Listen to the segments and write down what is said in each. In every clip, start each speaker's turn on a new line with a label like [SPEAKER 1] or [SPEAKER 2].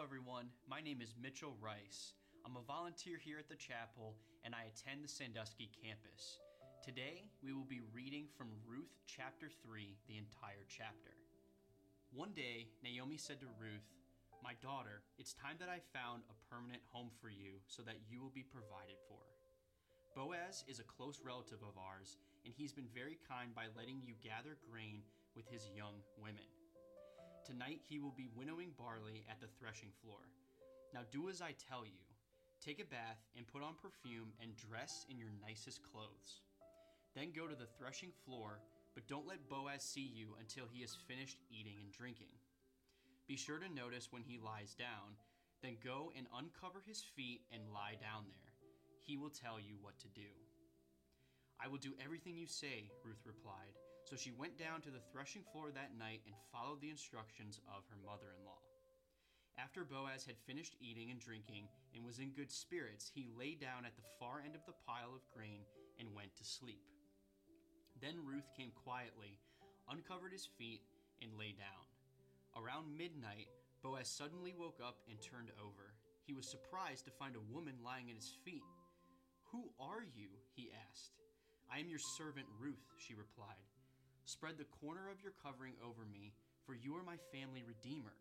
[SPEAKER 1] everyone. My name is Mitchell Rice. I'm a volunteer here at the chapel and I attend the Sandusky campus. Today, we will be reading from Ruth chapter 3, the entire chapter. One day, Naomi said to Ruth, My daughter, it's time that I found a permanent home for you so that you will be provided for. Boaz is a close relative of ours, and he's been very kind by letting you gather grain with his young women. Tonight he will be winnowing barley at the threshing floor. Now do as I tell you. Take a bath and put on perfume and dress in your nicest clothes. Then go to the threshing floor, but don't let Boaz see you until he has finished eating and drinking. Be sure to notice when he lies down, then go and uncover his feet and lie down there. He will tell you what to do. I will do everything you say, Ruth replied. So she went down to the threshing floor that night and followed the instructions of her mother in law. After Boaz had finished eating and drinking and was in good spirits, he lay down at the far end of the pile of grain and went to sleep. Then Ruth came quietly, uncovered his feet, and lay down. Around midnight, Boaz suddenly woke up and turned over. He was surprised to find a woman lying at his feet. Who are you? he asked. I am your servant Ruth, she replied. Spread the corner of your covering over me, for you are my family redeemer.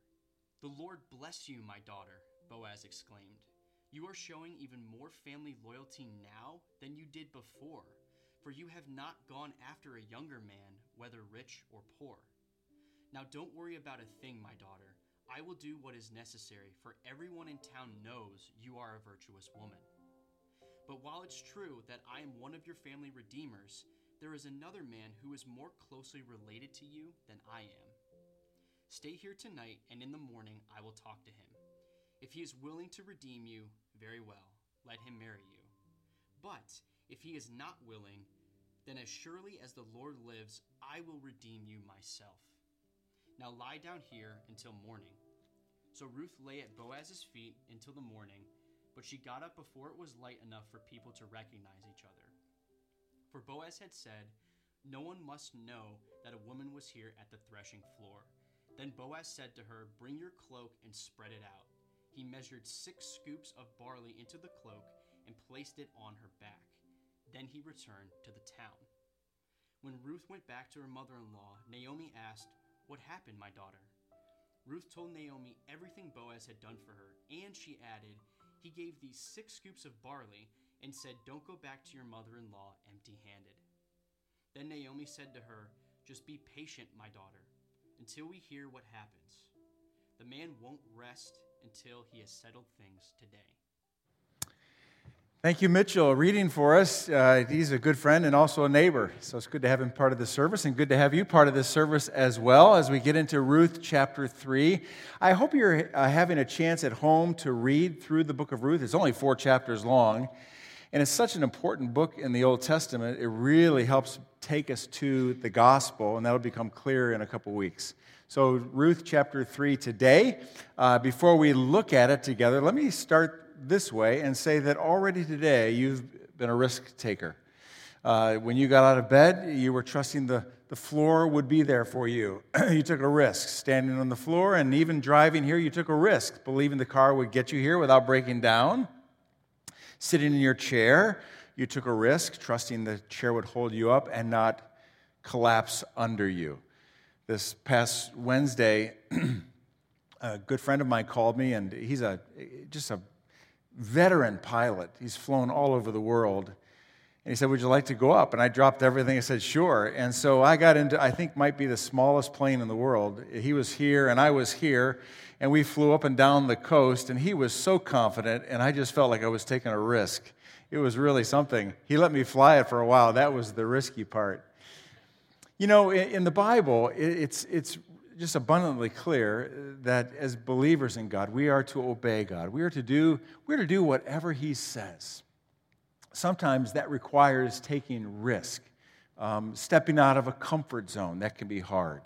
[SPEAKER 1] The Lord bless you, my daughter, Boaz exclaimed. You are showing even more family loyalty now than you did before, for you have not gone after a younger man, whether rich or poor. Now don't worry about a thing, my daughter. I will do what is necessary, for everyone in town knows you are a virtuous woman. But while it's true that I am one of your family redeemers, there is another man who is more closely related to you than I am. Stay here tonight, and in the morning I will talk to him. If he is willing to redeem you, very well, let him marry you. But if he is not willing, then as surely as the Lord lives, I will redeem you myself. Now lie down here until morning. So Ruth lay at Boaz's feet until the morning, but she got up before it was light enough for people to recognize each other. For Boaz had said, No one must know that a woman was here at the threshing floor. Then Boaz said to her, Bring your cloak and spread it out. He measured six scoops of barley into the cloak and placed it on her back. Then he returned to the town. When Ruth went back to her mother in law, Naomi asked, What happened, my daughter? Ruth told Naomi everything Boaz had done for her, and she added, He gave these six scoops of barley and said, Don't go back to your mother in law empty handed. Then Naomi said to her, Just be patient, my daughter, until we hear what happens. The man won't rest until he has settled things today.
[SPEAKER 2] Thank you, Mitchell, reading for us. Uh, he's a good friend and also a neighbor, so it's good to have him part of the service and good to have you part of the service as well as we get into Ruth chapter 3. I hope you're uh, having a chance at home to read through the book of Ruth. It's only four chapters long. And it's such an important book in the Old Testament, it really helps take us to the gospel, and that'll become clear in a couple weeks. So, Ruth chapter 3 today. Uh, before we look at it together, let me start this way and say that already today you've been a risk taker. Uh, when you got out of bed, you were trusting the, the floor would be there for you. you took a risk standing on the floor, and even driving here, you took a risk, believing the car would get you here without breaking down. Sitting in your chair, you took a risk, trusting the chair would hold you up and not collapse under you. This past Wednesday, a good friend of mine called me, and he's a just a veteran pilot. He's flown all over the world. And he said, Would you like to go up? And I dropped everything. I said, Sure. And so I got into, I think, might be the smallest plane in the world. He was here, and I was here and we flew up and down the coast, and he was so confident, and I just felt like I was taking a risk. It was really something. He let me fly it for a while. That was the risky part. You know, in the Bible, it's, it's just abundantly clear that as believers in God, we are to obey God. We are to do, we are to do whatever He says. Sometimes that requires taking risk, um, stepping out of a comfort zone. That can be hard.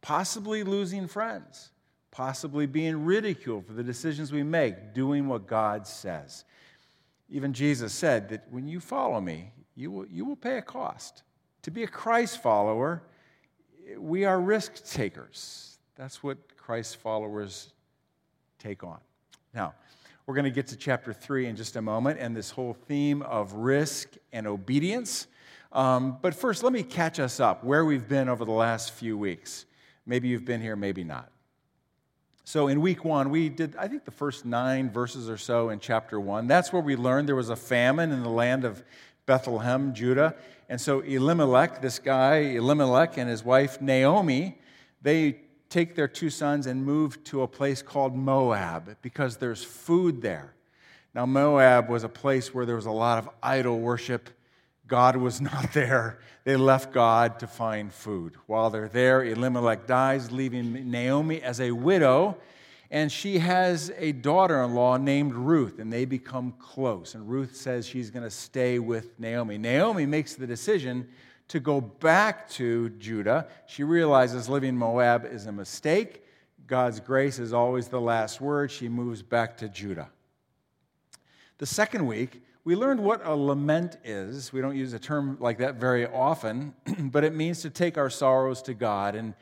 [SPEAKER 2] Possibly losing friends possibly being ridiculed for the decisions we make, doing what God says. Even Jesus said that when you follow me, you will, you will pay a cost. To be a Christ follower, we are risk takers. That's what Christ followers take on. Now, we're going to get to chapter 3 in just a moment and this whole theme of risk and obedience. Um, but first, let me catch us up where we've been over the last few weeks. Maybe you've been here, maybe not. So, in week one, we did, I think, the first nine verses or so in chapter one. That's where we learned there was a famine in the land of Bethlehem, Judah. And so, Elimelech, this guy, Elimelech, and his wife, Naomi, they take their two sons and move to a place called Moab because there's food there. Now, Moab was a place where there was a lot of idol worship. God was not there. They left God to find food. While they're there, Elimelech dies, leaving Naomi as a widow, and she has a daughter in law named Ruth, and they become close. And Ruth says she's going to stay with Naomi. Naomi makes the decision to go back to Judah. She realizes living Moab is a mistake. God's grace is always the last word. She moves back to Judah. The second week, we learned what a lament is. We don't use a term like that very often, but it means to take our sorrows to God. And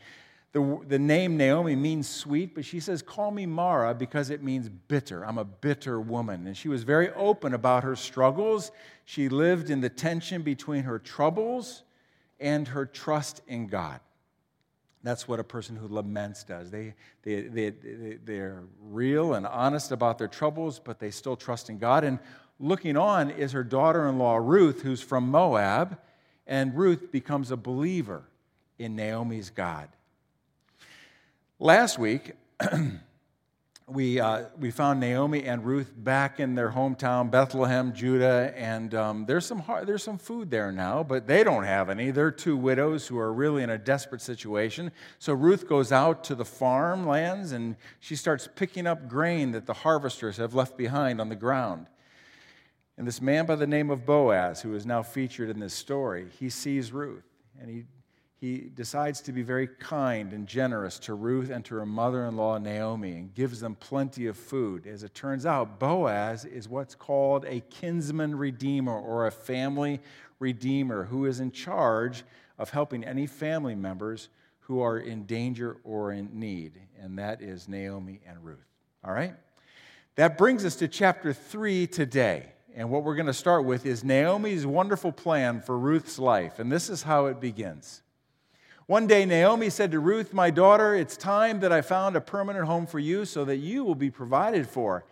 [SPEAKER 2] the, the name Naomi means sweet, but she says, Call me Mara because it means bitter. I'm a bitter woman. And she was very open about her struggles. She lived in the tension between her troubles and her trust in God. That's what a person who laments does. They, they, they, they, they're real and honest about their troubles, but they still trust in God. And looking on is her daughter in law, Ruth, who's from Moab, and Ruth becomes a believer in Naomi's God. Last week, we, uh, we found Naomi and Ruth back in their hometown, Bethlehem, Judah, and um, there's, some hard, there's some food there now, but they don't have any. They're two widows who are really in a desperate situation. So Ruth goes out to the farmlands and she starts picking up grain that the harvesters have left behind on the ground. And this man by the name of Boaz, who is now featured in this story, he sees Ruth and he he decides to be very kind and generous to Ruth and to her mother in law, Naomi, and gives them plenty of food. As it turns out, Boaz is what's called a kinsman redeemer or a family redeemer who is in charge of helping any family members who are in danger or in need. And that is Naomi and Ruth. All right? That brings us to chapter 3 today. And what we're going to start with is Naomi's wonderful plan for Ruth's life. And this is how it begins. One day, Naomi said to Ruth, My daughter, it's time that I found a permanent home for you so that you will be provided for.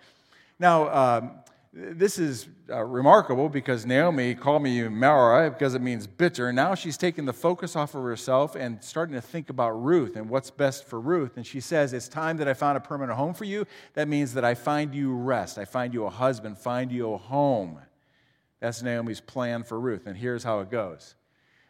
[SPEAKER 2] Now, um, this is uh, remarkable because Naomi called me Mara because it means bitter. Now she's taking the focus off of herself and starting to think about Ruth and what's best for Ruth. And she says, It's time that I found a permanent home for you. That means that I find you rest, I find you a husband, find you a home. That's Naomi's plan for Ruth. And here's how it goes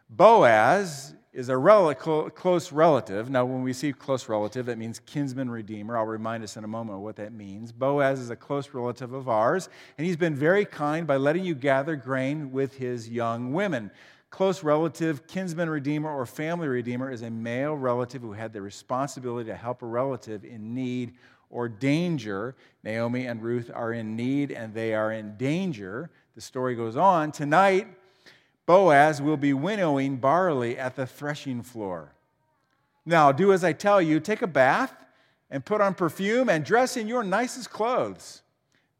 [SPEAKER 2] Boaz is a rel- close relative. Now, when we see close relative, that means kinsman redeemer. I'll remind us in a moment what that means. Boaz is a close relative of ours, and he's been very kind by letting you gather grain with his young women. Close relative, kinsman redeemer, or family redeemer is a male relative who had the responsibility to help a relative in need or danger. Naomi and Ruth are in need and they are in danger. The story goes on. Tonight, Boaz will be winnowing barley at the threshing floor. Now, do as I tell you take a bath and put on perfume and dress in your nicest clothes.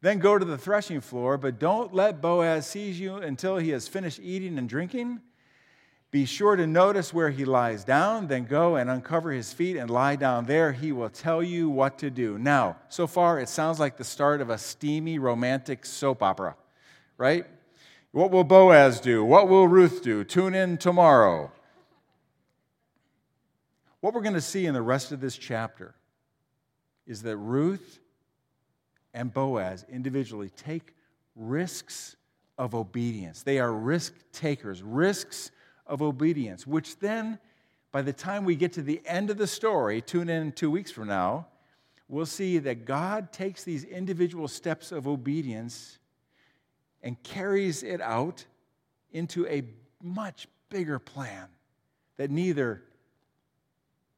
[SPEAKER 2] Then go to the threshing floor, but don't let Boaz seize you until he has finished eating and drinking. Be sure to notice where he lies down, then go and uncover his feet and lie down there. He will tell you what to do. Now, so far, it sounds like the start of a steamy romantic soap opera, right? What will Boaz do? What will Ruth do? Tune in tomorrow. What we're going to see in the rest of this chapter is that Ruth and Boaz individually take risks of obedience. They are risk takers, risks of obedience, which then, by the time we get to the end of the story, tune in two weeks from now, we'll see that God takes these individual steps of obedience and carries it out into a much bigger plan that neither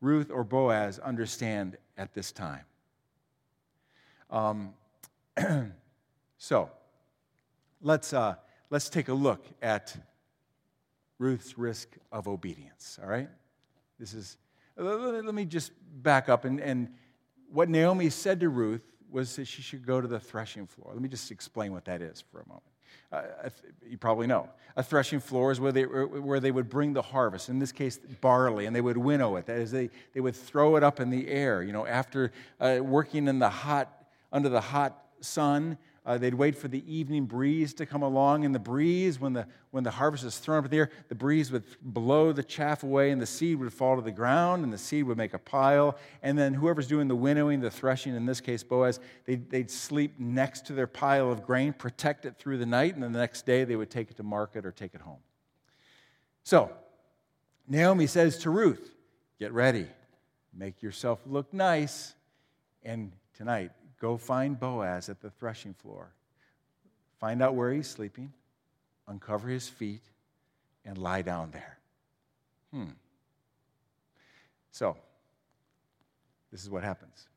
[SPEAKER 2] Ruth or Boaz understand at this time. Um, so, let's, uh, let's take a look at Ruth's risk of obedience, all right? This is, let me just back up and, and what Naomi said to Ruth was that she should go to the threshing floor. Let me just explain what that is for a moment. Uh, you probably know. A threshing floor is where they, where they would bring the harvest, in this case, barley, and they would winnow it. That is, they, they would throw it up in the air. You know, after uh, working in the hot, under the hot sun, uh, they'd wait for the evening breeze to come along, and the breeze, when the, when the harvest is thrown up in the air, the breeze would blow the chaff away, and the seed would fall to the ground, and the seed would make a pile. And then whoever's doing the winnowing, the threshing, in this case Boaz, they'd, they'd sleep next to their pile of grain, protect it through the night, and then the next day they would take it to market or take it home. So, Naomi says to Ruth, Get ready, make yourself look nice, and tonight Go find Boaz at the threshing floor. Find out where he's sleeping, uncover his feet, and lie down there. Hmm. So, this is what happens.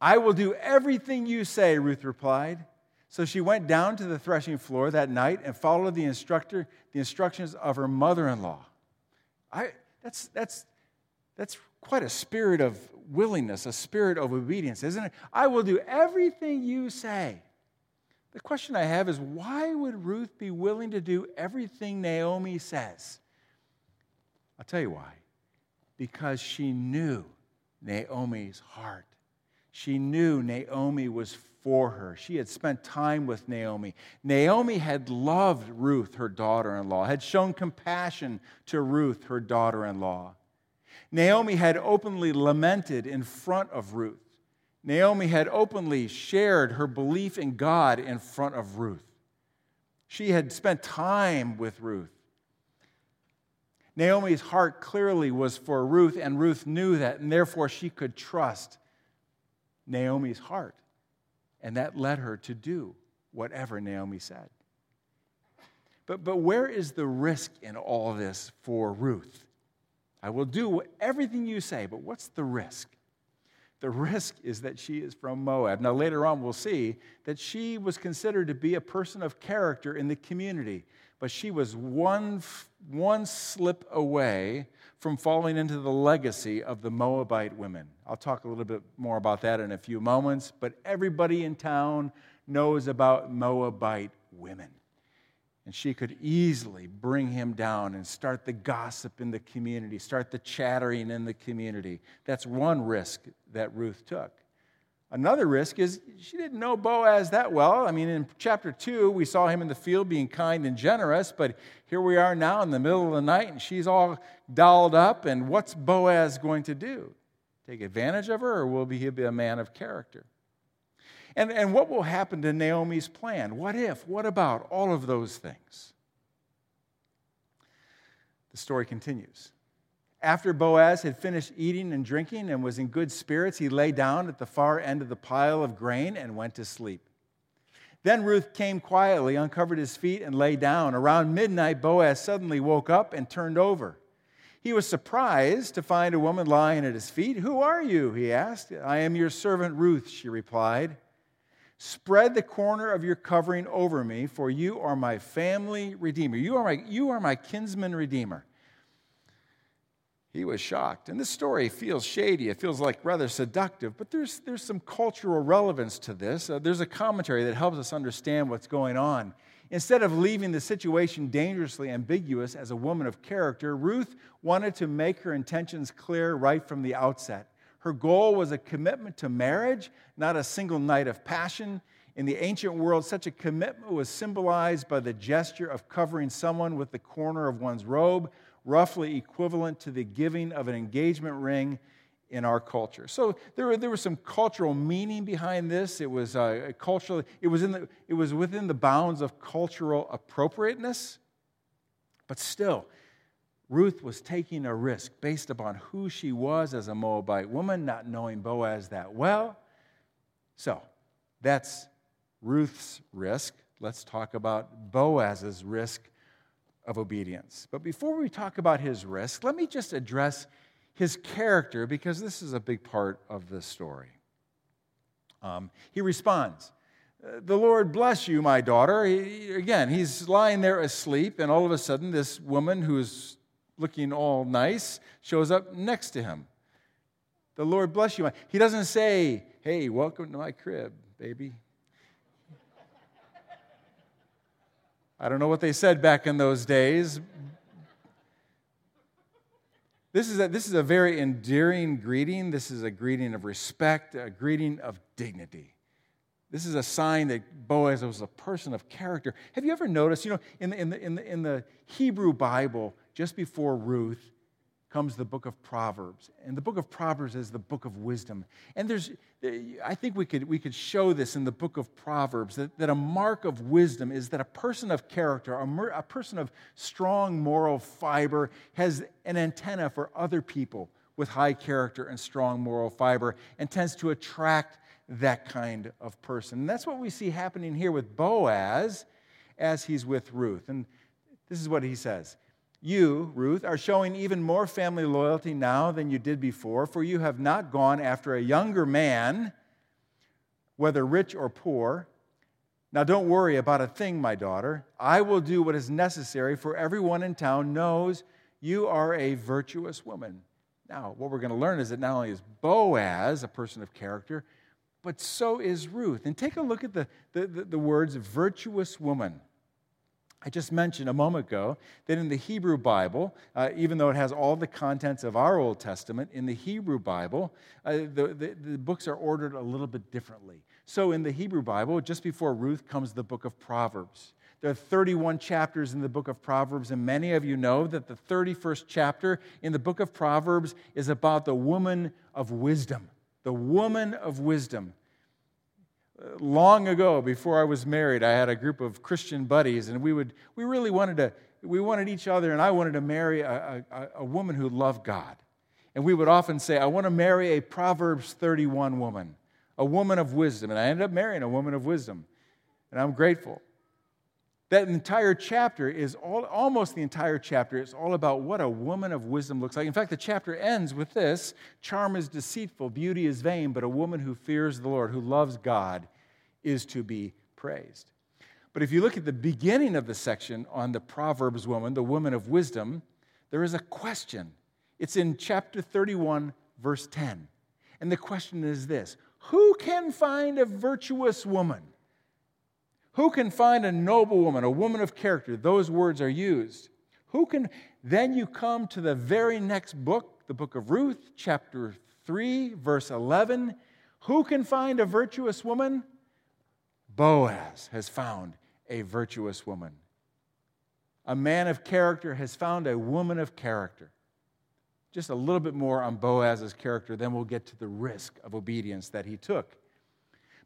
[SPEAKER 2] I will do everything you say, Ruth replied. So she went down to the threshing floor that night and followed the instructor, the instructions of her mother-in-law. I, that's, that's, that's quite a spirit of willingness, a spirit of obedience, isn't it? I will do everything you say. The question I have is why would Ruth be willing to do everything Naomi says? I'll tell you why. Because she knew Naomi's heart. She knew Naomi was for her. She had spent time with Naomi. Naomi had loved Ruth, her daughter in law, had shown compassion to Ruth, her daughter in law. Naomi had openly lamented in front of Ruth. Naomi had openly shared her belief in God in front of Ruth. She had spent time with Ruth. Naomi's heart clearly was for Ruth, and Ruth knew that, and therefore she could trust Naomi's heart. And that led her to do whatever Naomi said. But, but where is the risk in all this for Ruth? I will do everything you say, but what's the risk? The risk is that she is from Moab. Now, later on, we'll see that she was considered to be a person of character in the community, but she was one, one slip away from falling into the legacy of the Moabite women. I'll talk a little bit more about that in a few moments, but everybody in town knows about Moabite women. And she could easily bring him down and start the gossip in the community, start the chattering in the community. That's one risk that Ruth took. Another risk is she didn't know Boaz that well. I mean, in chapter 2, we saw him in the field being kind and generous, but here we are now in the middle of the night and she's all dolled up. And what's Boaz going to do? Take advantage of her, or will he be a man of character? And, and what will happen to Naomi's plan? What if? What about? All of those things. The story continues. After Boaz had finished eating and drinking and was in good spirits, he lay down at the far end of the pile of grain and went to sleep. Then Ruth came quietly, uncovered his feet, and lay down. Around midnight, Boaz suddenly woke up and turned over. He was surprised to find a woman lying at his feet. Who are you? he asked. I am your servant Ruth, she replied. Spread the corner of your covering over me, for you are my family redeemer. You are my, you are my kinsman redeemer. He was shocked. And this story feels shady. It feels like rather seductive, but there's, there's some cultural relevance to this. Uh, there's a commentary that helps us understand what's going on. Instead of leaving the situation dangerously ambiguous as a woman of character, Ruth wanted to make her intentions clear right from the outset. Her goal was a commitment to marriage, not a single night of passion. In the ancient world, such a commitment was symbolized by the gesture of covering someone with the corner of one's robe, roughly equivalent to the giving of an engagement ring in our culture. So there, were, there was some cultural meaning behind this. It was uh, cultural. It was in the, it was within the bounds of cultural appropriateness, but still, Ruth was taking a risk based upon who she was as a Moabite woman, not knowing Boaz that well. So that's Ruth's risk. Let's talk about Boaz's risk of obedience. But before we talk about his risk, let me just address his character because this is a big part of the story. Um, he responds, the Lord bless you, my daughter. He, again, he's lying there asleep, and all of a sudden, this woman who's looking all nice, shows up next to him. The Lord bless you. He doesn't say, Hey, welcome to my crib, baby. I don't know what they said back in those days. This is, a, this is a very endearing greeting. This is a greeting of respect, a greeting of dignity. This is a sign that Boaz was a person of character. Have you ever noticed, you know, in the, in the, in the, in the Hebrew Bible, just before Ruth, comes the book of Proverbs. And the book of Proverbs is the book of wisdom. And there's, I think we could, we could show this in the book of Proverbs that, that a mark of wisdom is that a person of character, a, a person of strong moral fiber, has an antenna for other people with high character and strong moral fiber and tends to attract that kind of person. And that's what we see happening here with Boaz as he's with Ruth. And this is what he says you, Ruth, are showing even more family loyalty now than you did before, for you have not gone after a younger man, whether rich or poor. Now, don't worry about a thing, my daughter. I will do what is necessary, for everyone in town knows you are a virtuous woman. Now, what we're going to learn is that not only is Boaz a person of character, but so is Ruth. And take a look at the, the, the, the words virtuous woman. I just mentioned a moment ago that in the Hebrew Bible, uh, even though it has all the contents of our Old Testament, in the Hebrew Bible, uh, the, the, the, books are ordered a little bit differently. So in the Hebrew Bible, just before Ruth comes the book of Proverbs. There are 31 chapters in the book of Proverbs, and many of you know that the 31st chapter in the book of Proverbs is about the woman of wisdom. The woman of wisdom long ago, before I was married, I had a group of Christian buddies, and we would we really wanted to we wanted each other, and I wanted to marry a, a, a woman who loved God. And we would often say, I want to marry a Proverbs 31 woman, a woman of wisdom. And I ended up marrying a woman of wisdom. And I'm grateful. That entire chapter is all, almost the entire chapter is all about what a woman of wisdom looks like. In fact, the chapter ends with this Charm is deceitful, beauty is vain, but a woman who fears the Lord, who loves God, is to be praised. But if you look at the beginning of the section on the Proverbs woman, the woman of wisdom, there is a question. It's in chapter 31, verse 10. And the question is this Who can find a virtuous woman? Who can find a noble woman, a woman of character? Those words are used. Who can, then you come to the very next book, the book of Ruth, chapter 3, verse 11. Who can find a virtuous woman? Boaz has found a virtuous woman. A man of character has found a woman of character. Just a little bit more on Boaz's character, then we'll get to the risk of obedience that he took.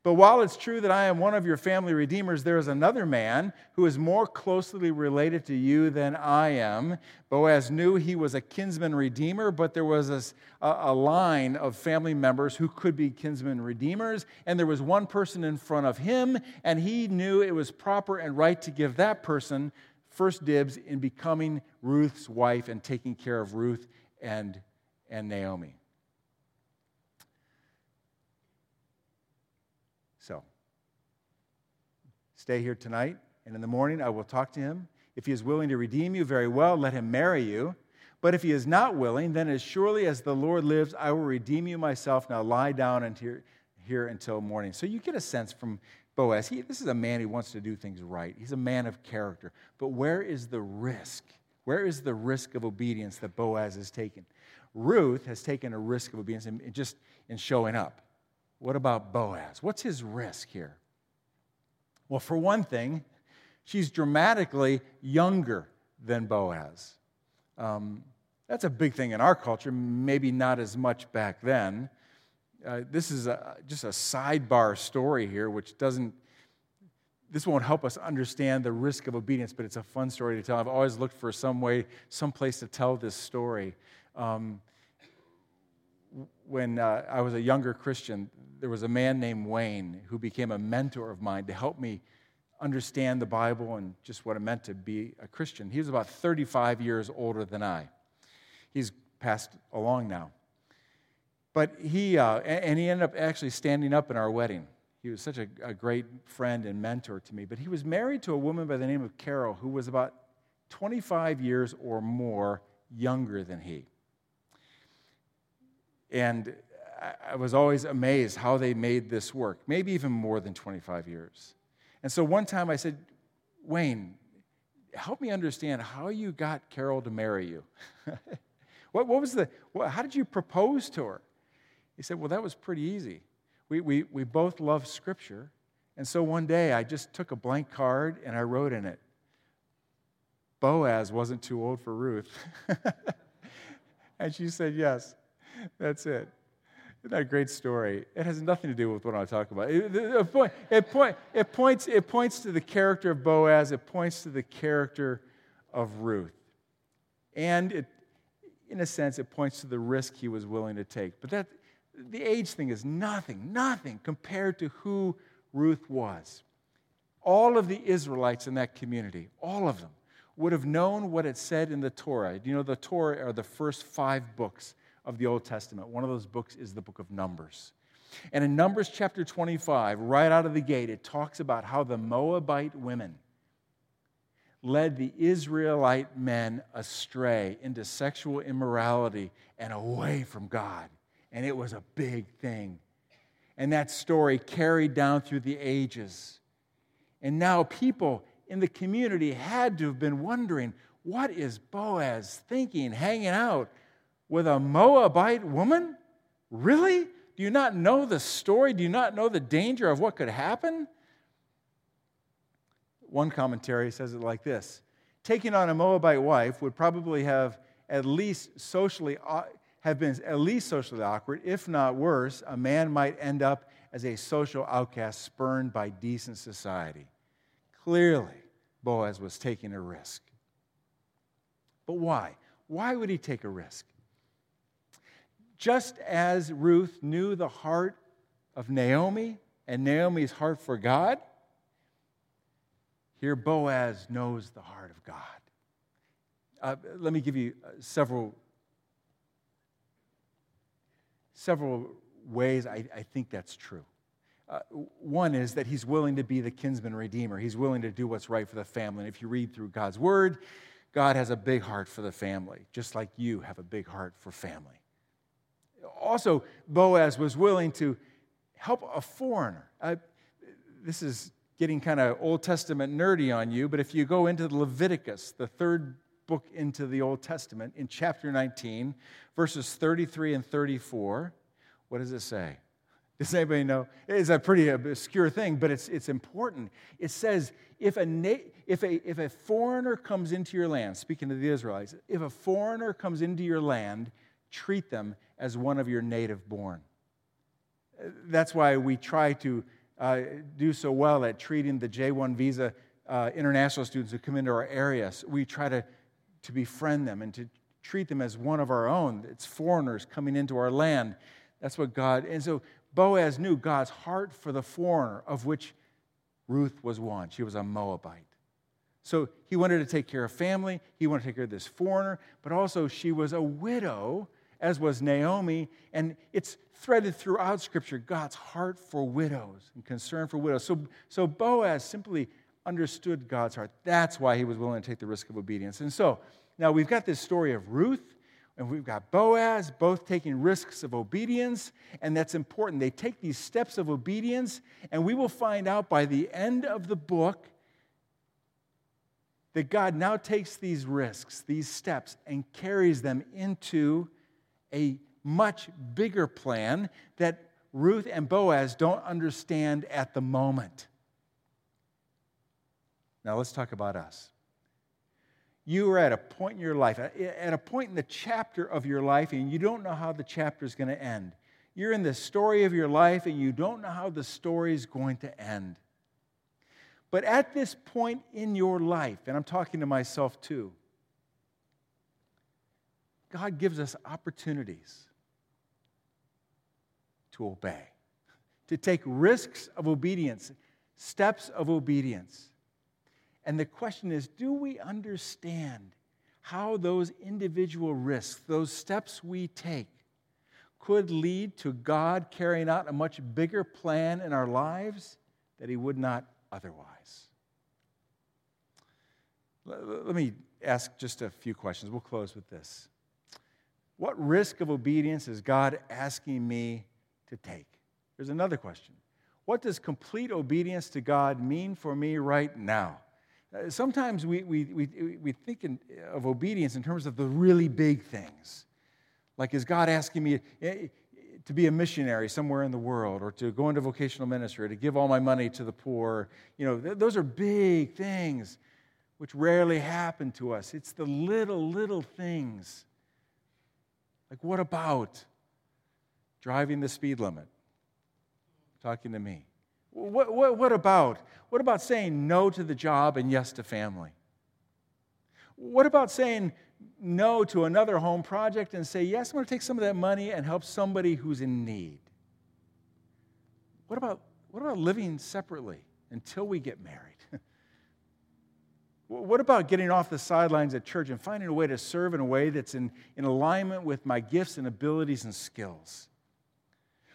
[SPEAKER 2] But while it's true that I am one of your family redeemers, there is another man who is more closely related to you than I am. Boaz knew he was a kinsman redeemer, but there was a, line of family members who could be kinsman redeemers, and there was one person in front of him, and he knew it was proper and right to give that person first dibs in becoming Ruth's wife and taking care of Ruth and, and Naomi. So, stay here tonight, and in the morning I will talk to him. If he is willing to redeem you, very well, let him marry you. But if he is not willing, then as surely as the Lord lives, I will redeem you myself. Now lie down and here, here until morning. So you get a sense from Boaz. He, this is a man who wants to do things right. He's a man of character. But where is the risk? Where is the risk of obedience that Boaz has taken? Ruth has taken a risk of obedience in, just in showing up. What about Boaz? What's his risk here? Well, for one thing, she's dramatically younger than Boaz. Um, that's a big thing in our culture, maybe not as much back then. Uh, this is a, just a sidebar story here, which doesn't, this won't help us understand the risk of obedience, but it's a fun story to tell. I've always looked for some way, some place to tell this story. Um, when uh, I was a younger Christian, there was a man named Wayne who became a mentor of mine to help me understand the Bible and just what it meant to be a Christian. He was about 35 years older than I. He's passed along now. But he, uh, and he ended up actually standing up in our wedding. He was such a, a great friend and mentor to me. But he was married to a woman by the name of Carol who was about 25 years or more younger than he. And I was always amazed how they made this work, maybe even more than 25 years. And so one time I said, Wayne, help me understand how you got Carol to marry you. what, what was the, what, how did you propose to her? He said, Well, that was pretty easy. We, we, we both love Scripture. And so one day I just took a blank card and I wrote in it, Boaz wasn't too old for Ruth. and she said, Yes, that's it. Isn't that a great story? It has nothing to do with what I talk about. It, it, point, it, point, it, points, it points to the character of Boaz, it points to the character of Ruth. And it, in a sense, it points to the risk he was willing to take. But that, the age thing is nothing, nothing compared to who Ruth was. All of the Israelites in that community, all of them, would have known what it said in the Torah. You know, the Torah are the first five books of the Old Testament. One of those books is the book of Numbers. And in Numbers chapter 25, right out of the gate, it talks about how the Moabite women led the Israelite men astray into sexual immorality and away from God. And it was a big thing. And that story carried down through the ages. And now people in the community had to have been wondering what is Boaz thinking, hanging out with a Moabite woman? Really? Do you not know the story? Do you not know the danger of what could happen? One commentary says it like this Taking on a Moabite wife would probably have at least socially uh, have been at least socially awkward, if not worse, a man might end up as a social outcast spurned by decent society. Clearly, Boaz was taking a risk. But why? Why would he take a risk? Just as Ruth knew the heart of Naomi and Naomi's heart for God, here Boaz knows the heart of God. Uh, let me give you uh, several, several ways I, I think that's true. Uh, one is that he's willing to be the kinsman redeemer. He's willing to do what's right for the family. And if you read through God's word, God has a big heart for the family, just like you have a big heart for family. Also, Boaz was willing to help a foreigner. This is getting kind of Old Testament nerdy on you, but if you go into Leviticus, the third book into the Old Testament, in chapter 19, verses 33 and 34, what does it say? Does anybody know? It's a pretty obscure thing, but it's, it's important. It says, if a, na- if, a, if a foreigner comes into your land, speaking to the Israelites, if a foreigner comes into your land, treat them as one of your native born. That's why we try to uh, do so well at treating the J1 visa uh, international students who come into our areas. We try to, to befriend them and to treat them as one of our own. It's foreigners coming into our land. That's what God, and so Boaz knew God's heart for the foreigner, of which Ruth was one. She was a Moabite. So he wanted to take care of family, he wanted to take care of this foreigner, but also she was a widow, as was Naomi. And it's threaded throughout Scripture God's heart for widows and concern for widows. So, so Boaz simply understood God's heart. That's why he was willing to take the risk of obedience. And so now we've got this story of Ruth and we've got Boaz, both taking risks of obedience, and that's important. They take these steps of obedience, and we will find out by the end of the book that God now takes these risks, these steps, and carries them into a much bigger plan that Ruth and Boaz don't understand at the moment. Now let's talk about us you are at a point in your life, at a point in the chapter of your life, and you don't know how the chapter is going to end. You're in the story of your life, and you don't know how the story is going to end. But at this point in your life, and I'm talking to myself too, God gives us opportunities to obey, to take risks of obedience, steps of obedience. And the question is do we understand how those individual risks, those steps we take, could lead to God carrying out a much bigger plan in our lives that He would not otherwise? Let me ask just a few questions. We'll close with this. What risk of obedience is God asking me to take? Here's another question What does complete obedience to God mean for me right now? Uh, sometimes we, we, we, we think in, of obedience in terms of the really big things. Like, is God asking me eh, to be a missionary somewhere in the world, or to go into vocational ministry, or to give all my money to the poor? You know, th- those are big things which rarely happen to us. It's the little, little things. Like, what about driving the speed limit? Talking to me. What, what, what about? What about saying no to the job and yes to family? What about saying no to another home project and say, yes, I'm going to take some of that money and help somebody who's in need? What about, what about living separately until we get married? What about getting off the sidelines at church and finding a way to serve in a way that's in, in alignment with my gifts and abilities and skills?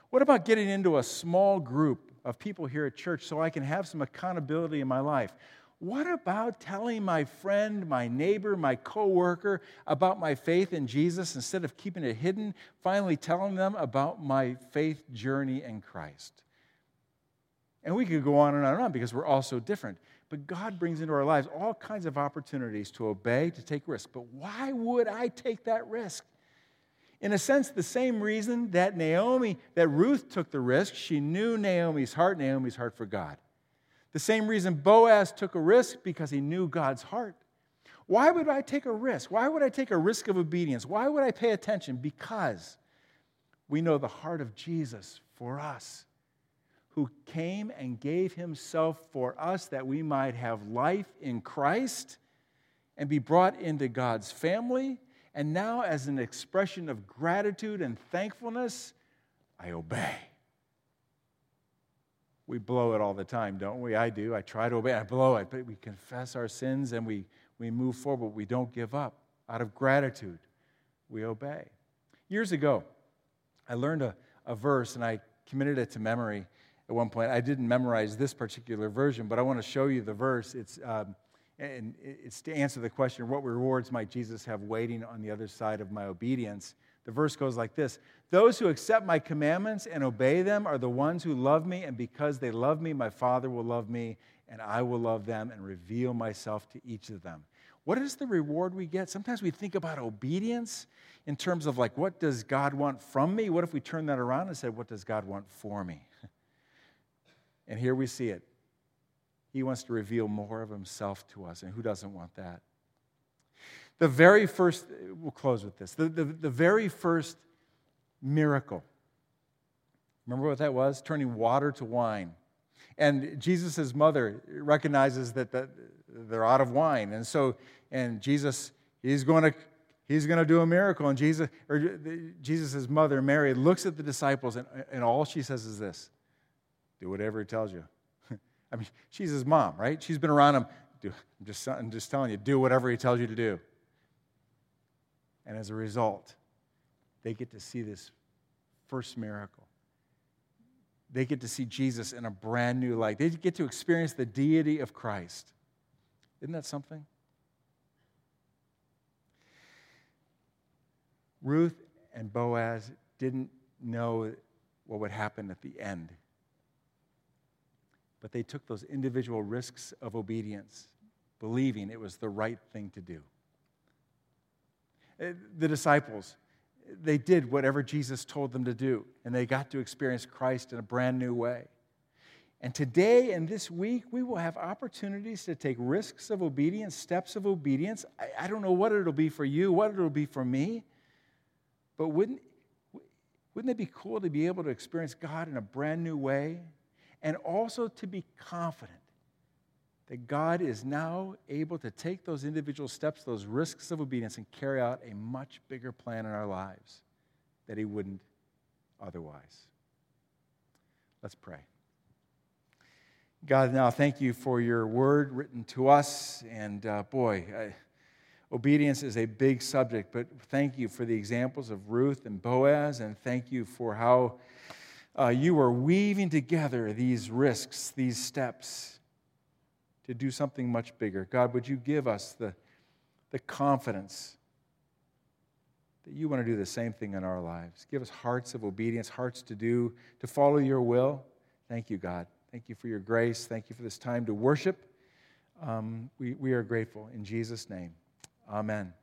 [SPEAKER 2] What about getting into a small group of people here at church so I can have some accountability in my life? What about telling my friend, my neighbor, my coworker about my faith in Jesus instead of keeping it hidden, finally telling them about my faith journey in Christ? And we could go on and on and on because we're all so different. But God brings into our lives all kinds of opportunities to obey, to take risks. But why would I take that risk? In a sense, the same reason that Naomi, that Ruth took the risk, she knew Naomi's heart, Naomi's heart for God. The same reason Boaz took a risk because he knew God's heart. Why would I take a risk? Why would I take a risk of obedience? Why would I pay attention? Because we know the heart of Jesus for us, who came and gave himself for us that we might have life in Christ and be brought into God's family and now, as an expression of gratitude and thankfulness, I obey. We blow it all the time, don't we? I do. I try to obey. I blow it. But we confess our sins and we, we move forward. We don't give up. Out of gratitude, we obey. Years ago, I learned a, a verse and I committed it to memory at one point. I didn't memorize this particular version, but I want to show you the verse. It's um, and it's to answer the question what rewards might Jesus have waiting on the other side of my obedience? The verse goes like this Those who accept my commandments and obey them are the ones who love me, and because they love me, my Father will love me, and I will love them and reveal myself to each of them. What is the reward we get? Sometimes we think about obedience in terms of like, what does God want from me? What if we turn that around and said, what does God want for me? And here we see it. He wants to reveal more of himself to us. And who doesn't want that? The very first, we'll close with this. The, the, the very first miracle. Remember what that was? Turning water to wine. And Jesus' mother recognizes that the, they're out of wine. And so, and Jesus, he's going to he's going to do a miracle. And Jesus, or Jesus' mother, Mary, looks at the disciples, and, and all she says is this do whatever he tells you. I mean, she's his mom, right? She's been around him. I'm just, I'm just telling you, do whatever he tells you to do. And as a result, they get to see this first miracle. They get to see Jesus in a brand new light. They get to experience the deity of Christ. Isn't that something? Ruth and Boaz didn't know what would happen at the end but they took those individual risks of obedience, believing it was the right thing to do. Uh, the disciples, they did whatever Jesus told them to do, and they got to experience Christ in a brand new way. And today and this week, we will have opportunities to take risks of obedience, steps of obedience. I, I don't know what it'll be for you, what it'll be for me, but wouldn't, wouldn't it be cool to be able to experience God in a brand new way and also to be confident that God is now able to take those individual steps, those risks of obedience, and carry out a much bigger plan in our lives that He wouldn't otherwise. Let's pray. God, now thank you for your word written to us. And uh, boy, I, obedience is a big subject, but thank you for the examples of Ruth and Boaz, and thank you for how uh, you are weaving together these risks, these steps to do something much bigger. God, would you give us the, the confidence that you want to do the same thing in our lives. Give us hearts of obedience, hearts to do, to follow your will. Thank you, God. Thank you for your grace. Thank you for this time to worship. Um, we, we are grateful. In Jesus' name, amen.